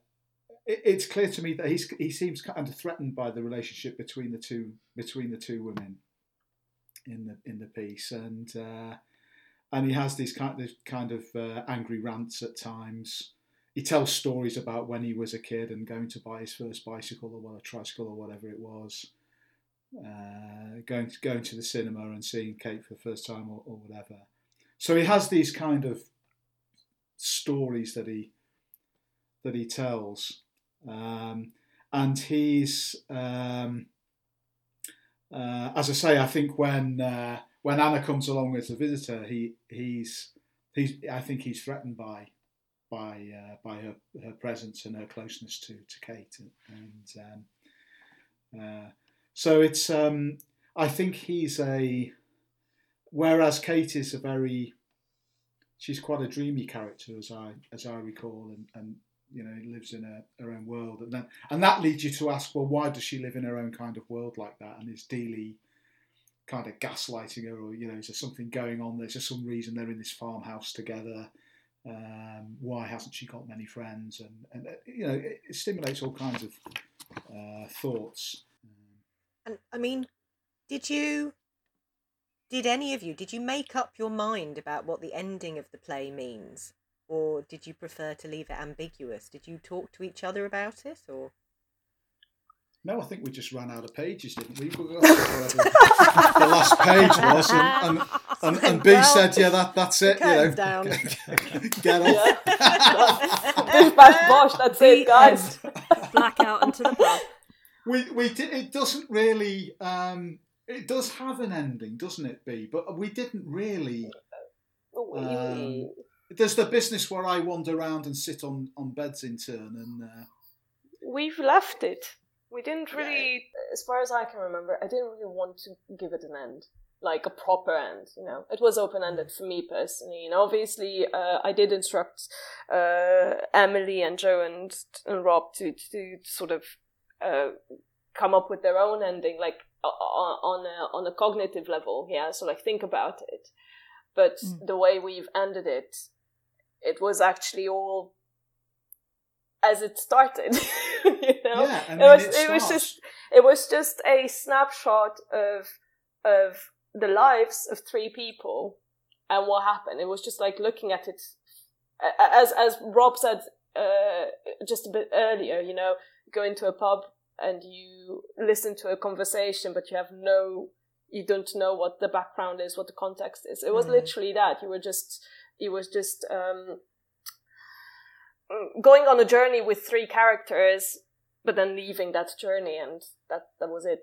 it's clear to me that he's he seems kind of threatened by the relationship between the two between the two women in the in the piece, and uh, and he has these kind of kind of uh, angry rants at times. He tells stories about when he was a kid and going to buy his first bicycle or well, a tricycle or whatever it was. Uh, going to going to the cinema and seeing Kate for the first time or, or whatever. So he has these kind of stories that he that he tells, um, and he's, um, uh, as I say, I think when uh, when Anna comes along as a visitor, he he's he's I think he's threatened by by uh, by her, her presence and her closeness to to Kate, and um, uh, so it's um, I think he's a whereas Kate is a very she's quite a dreamy character as I as I recall, and, and you know lives in a, her own world. And then and that leads you to ask well why does she live in her own kind of world like that? And is Deeley kind of gaslighting her or you know is there something going on there's just some reason they're in this farmhouse together? Um, why hasn't she got many friends? And, and uh, you know it, it stimulates all kinds of uh, thoughts. And I mean did you did any of you did you make up your mind about what the ending of the play means or did you prefer to leave it ambiguous? Did you talk to each other about it, or? No, I think we just ran out of pages, didn't we? we the last page was, and, and, and, and B well, said, "Yeah, that that's it." You know, down. get off. Dispatch bosh. That's it, guys. Blackout into the pub. We we did. It doesn't really. Um, it does have an ending, doesn't it, B? But we didn't really. Um, there's the business where I wander around and sit on, on beds in turn, and uh... we've left it. We didn't really, as far as I can remember, I didn't really want to give it an end, like a proper end. You know, it was open ended for me personally. And obviously, uh, I did instruct uh, Emily and Joe and, and Rob to to sort of uh, come up with their own ending, like on a on a cognitive level. Yeah, so like think about it. But mm. the way we've ended it it was actually all as it started. you know, yeah, I mean, it was it, it was just it was just a snapshot of of the lives of three people and what happened. It was just like looking at it as as Rob said uh, just a bit earlier. You know, go into a pub and you listen to a conversation, but you have no, you don't know what the background is, what the context is. It was mm. literally that. You were just it was just um, going on a journey with three characters, but then leaving that journey, and that that was it.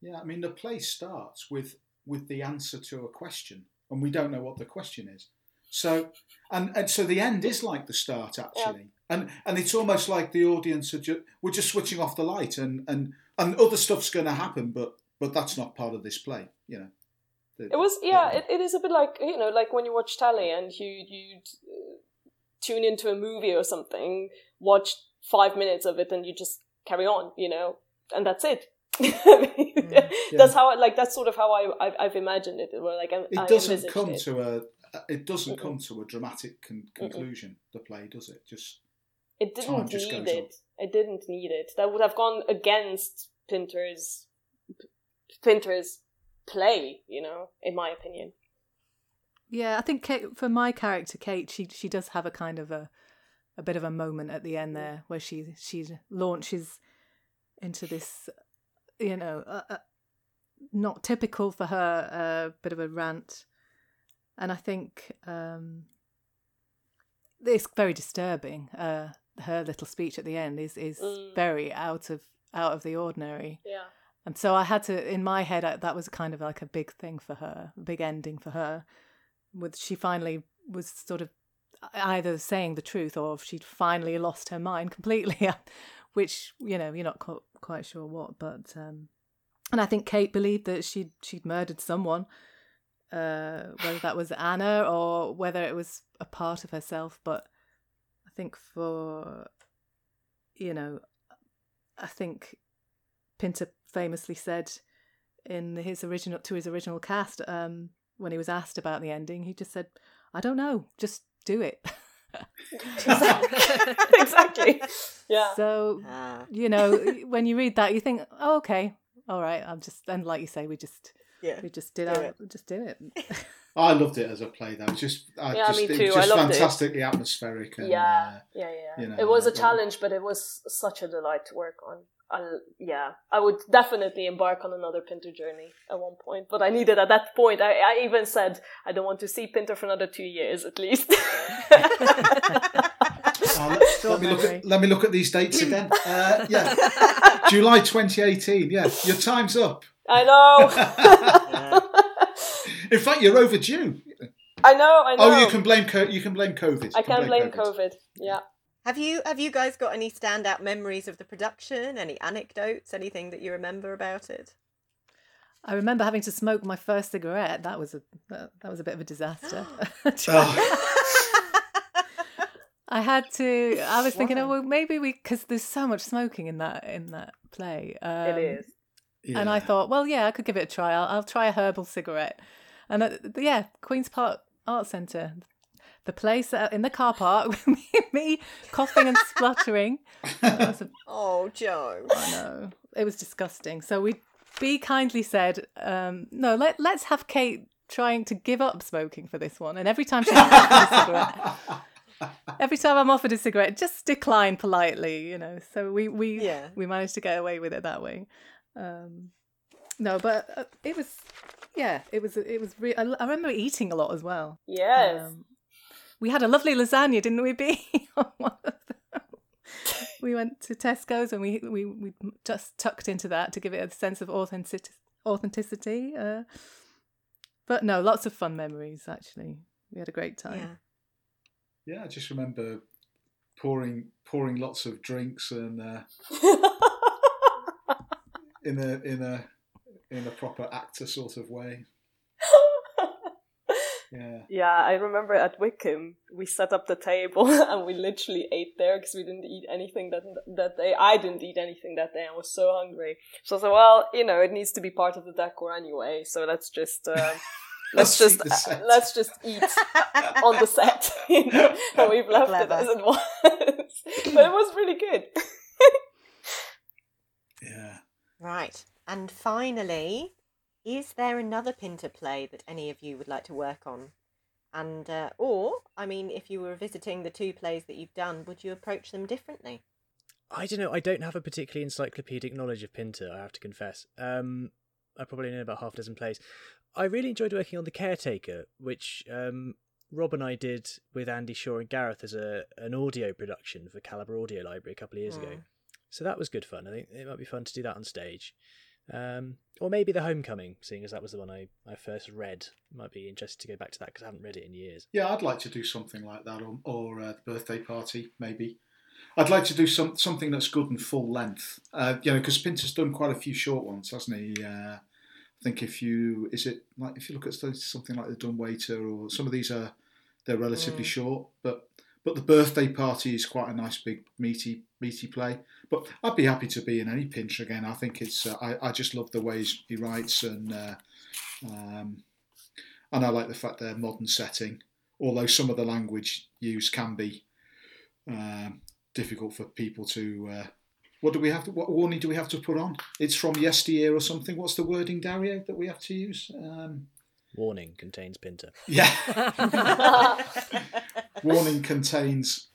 Yeah, I mean the play starts with with the answer to a question, and we don't know what the question is. So, and and so the end is like the start actually, yeah. and and it's almost like the audience are just we're just switching off the light, and and and other stuff's going to happen, but but that's not part of this play, you know. The- It was yeah. It, it is a bit like you know, like when you watch telly and you you uh, tune into a movie or something, watch five minutes of it, and you just carry on, you know, and that's it. yeah. That's how I like. That's sort of how I I've, I've imagined it. Where like I, it I doesn't come it. to a it doesn't Mm-mm. come to a dramatic con- conclusion. The play does it just It didn't need it. It didn't need it. That would have gone against Pinter's Pinter's play, you know, in my opinion. Yeah, I think Kate, for my character, Kate, she she does have a kind of a a bit of a moment at the end there where she she launches into this, you know, uh, uh, not typical for her, uh, bit of a rant, and I think um, it's very disturbing. Uh, her little speech at the end is is Mm. very out of out of the ordinary. Yeah. And so I had to, in my head, I, that was kind of like a big thing for her, a big ending for her. With she finally was sort of either saying the truth or she'd finally lost her mind completely, which you know you're not qu- quite sure what. But um, and I think Kate believed that she'd she'd murdered someone, uh, whether that was Anna or whether it was a part of herself. But I think for you know, I think Pinter famously said in his original to his original cast um, when he was asked about the ending, he just said, "I don't know, just do it." exactly. Yeah. So Ah, you know, when you read that, you think, "Oh, okay, all right." I'm just and like you say, we just yeah. we just did Do our, it. just do it. I loved it as a play though. It was just I Yeah, just me it was too. I just loved it. fantastically atmospheric and yeah, uh, yeah, yeah. you know, it was a challenge, but it was such a delight to work on. I, yeah, I would definitely embark on another Pinter journey at one point, but I needed at that point. I, I even said I don't want to see Pinter for another two years at least. Oh, let, let me look at let me look at these dates again. Uh, yeah, July 2018. Yeah, your time's up. I know. In fact, you're overdue. I know. I know. Oh, you can blame co- you can blame COVID. I You can blame COVID. Yeah. Have you have you guys got any standout memories of the production? Any anecdotes? Anything that you remember about it? I remember having to smoke my first cigarette. That was a that, that was a bit of a disaster. Oh, I had to. I was thinking, oh well, maybe we because there's so much smoking in that in that play. Um, it is. And I thought, well, yeah, I could give it a try. I'll, I'll try a herbal cigarette. And uh, yeah, Queen's Park Art Centre, the place uh, in the car park with me, me coughing and spluttering. A- Oh, Joe. I know it was disgusting. So we, B kindly said, um, no, let let's have Kate trying to give up smoking for this one. And every time she's offered a cigarette, every time I'm offered a cigarette, just decline politely, you know. So we we Yeah. we managed to get away with it that way. Um, no, but uh, it was yeah, it was it was. Re- I, I remember eating a lot as well. Yes. Um, we had a lovely lasagna, didn't we, B? on one of them. we went to Tesco's and we, we, we just tucked into that to give it a sense of authenticity. authenticity. Uh, but no, lots of fun memories, actually. We had a great time. Yeah. Yeah, I just remember pouring pouring lots of drinks and uh, in a in a in a proper actor sort of way. Yeah. Yeah, I remember at Wickham we set up the table and we literally ate there because we didn't eat anything that that day. I didn't eat anything that day. I was so hungry. So I said, well, you know, it needs to be part of the decor anyway. So let's just uh, let's Let's just uh, let's just eat on the set. You know? and we've left it as it was, but it was really good. Yeah. Right. And finally, is there another Pinter play that any of you would like to work on? And uh, or, I mean, if you were visiting the two plays that you've done, would you approach them differently? I don't know. I don't have a particularly encyclopedic knowledge of Pinter. I have to confess. Um, I probably know about half a dozen plays. I really enjoyed working on the Caretaker, which um, Rob and I did with Andy Shaw and Gareth as a an audio production for Calibre Audio Library a couple of years ago. Mm. So that was good fun. I think it might be fun to do that on stage. Um, or maybe The Homecoming, seeing as that was the one I, I first read. Might be interested to go back to that because I haven't read it in years. Yeah, I'd like to do something like that, or, or uh, the birthday party, maybe. I'd like to do some something that's good and full length. Uh, you know, because Pinter's done quite a few short ones, hasn't he? Uh, I think if you is it like if you look at something like the Dumbwaiter or some of these are they're relatively Mm. short, but but the birthday party is quite a nice big meaty meaty play. But I'd be happy to be in any Pinter again. I think it's uh, I I just love the ways he writes and uh, um, and I like the fact they're modern setting. Although some of the language used can be um, difficult for people to. Uh, what do we have to? What warning do we have to put on? It's from yesteryear or something. What's the wording, Dario, that we have to use? Um, Warning contains Pinter. yeah. warning contains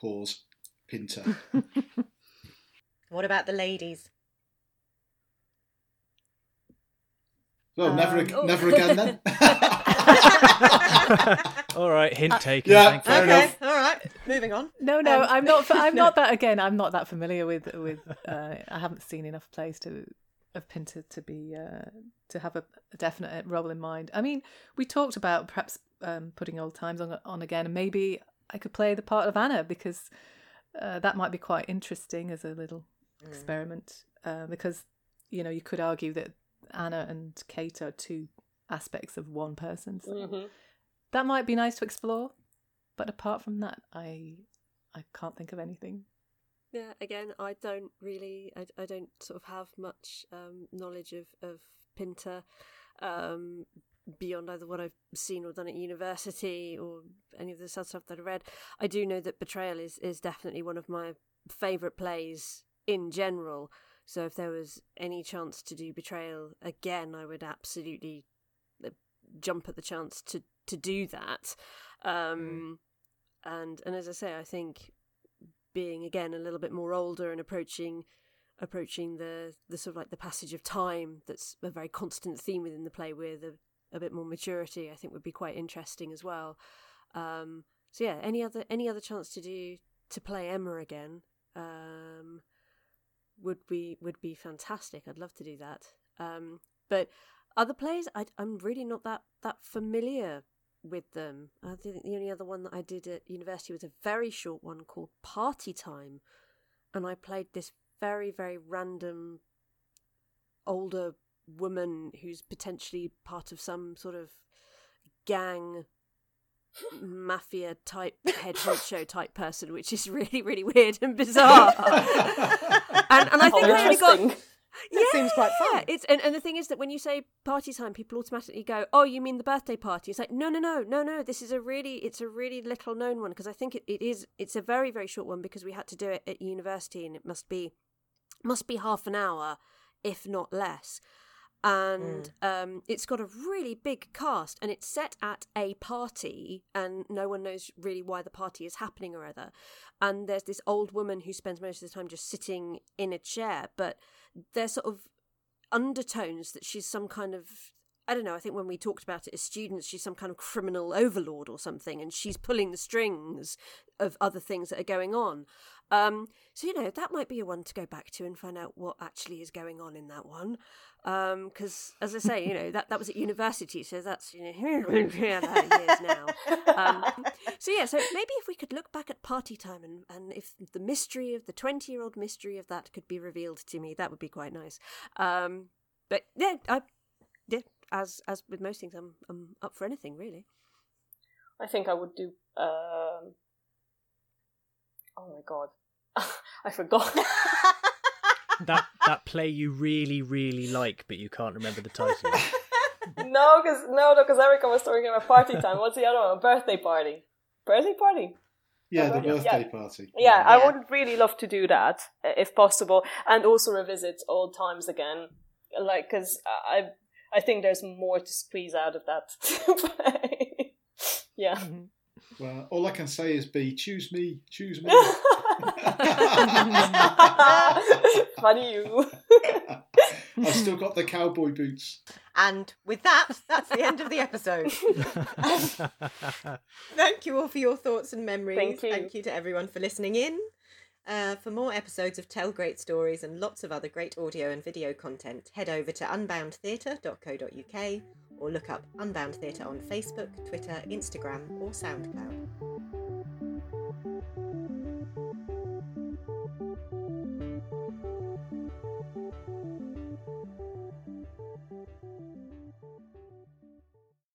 pause Pinter. what about the ladies? Well, never, Um, ag- oh. never again then. All right, hint taken. yeah, thank you. fair okay, enough. all right, moving on. No, no, Um, I'm not. I'm not that. Again, I'm not that familiar with with. Uh, I haven't seen enough plays to of Pinter to be uh, to have a, a definite role in mind. I mean, we talked about perhaps um, putting old times on on again, and maybe I could play the part of Anna because uh, that might be quite interesting as a little experiment. Uh, because you know you could argue that Anna and Kate are two aspects of one person. So Mhm. that might be nice to explore. But apart from that, I I can't think of anything. Yeah, again, I don't really, I, I don't sort of have much um, knowledge of, of Pinter um, beyond either what I've seen or done at university or any of the other stuff that I read. I do know that Betrayal is, is definitely one of my favourite plays in general. So if there was any chance to do Betrayal again, I would absolutely uh, jump at the chance to, to do that. Um, and and as I say, I think being again a little bit more older and approaching approaching the the sort of like the passage of time that's a very constant theme within the play with a, a bit more maturity I think would be quite interesting as well. Um so yeah any other any other chance to do to play Emma again um would be would be fantastic. I'd love to do that. Um but other plays I, I'm really not that that familiar with them. I think the only other one that I did at university was a very short one called Party Time, and I played this very very random older woman who's potentially part of some sort of gang mafia type head honcho type person which is really really weird and bizarre. And, and i think Oh, i only got That seems quite fun. yeah, It's and, and the thing is that when you say party time, people automatically go, "Oh, you mean the birthday party?" It's like, no, no, no, no, no. This is a really, it's a really little known one because I think it, it is. It's a very, very short one because we had to do it at university, and it must be, must be half an hour, if not less. And um, it's got a really big cast, and it's set at a party, and no one knows really why the party is happening or other. And there's this old woman who spends most of the time just sitting in a chair, but there's sort of undertones that she's some kind of I don't know, I think when we talked about it as students, she's some kind of criminal overlord or something, and she's pulling the strings of other things that are going on. Um, so, you know, that might be a one to go back to and find out what actually is going on in that one. Because, as I say, you know, that, that was at university, so that's, you know, years now. Um, so, yeah, so maybe if we could look back at party time and, and if the mystery of the 20 year old mystery of that could be revealed to me, that would be quite nice. Um, but yeah, I, yeah, as as with most things, I'm I'm up for anything really. I think I would do. Um... Oh my god, I forgot. that that play you really really like, but you can't remember the title. no, because no, no, because Erica was talking about party time. What's the other one? Birthday party. Birthday party. Yeah, the Yeah. birthday party. Yeah, I would really love to do that uh, if possible, and also revisit old times again. Like, because I, I think there's more to squeeze out of that. play. yeah. Well, all I can say is be Choose me. Choose me. Funny you. I've still got the cowboy boots. And with that, that's the end of the episode. Thank you all for your thoughts and memories. Thank you. to everyone for listening in. Uh, for more episodes of Tell Great Stories and lots of other great audio and video content, head over to unboundtheatre.co.uk or look up Unbound Theatre on Facebook, Twitter, Instagram, or SoundCloud.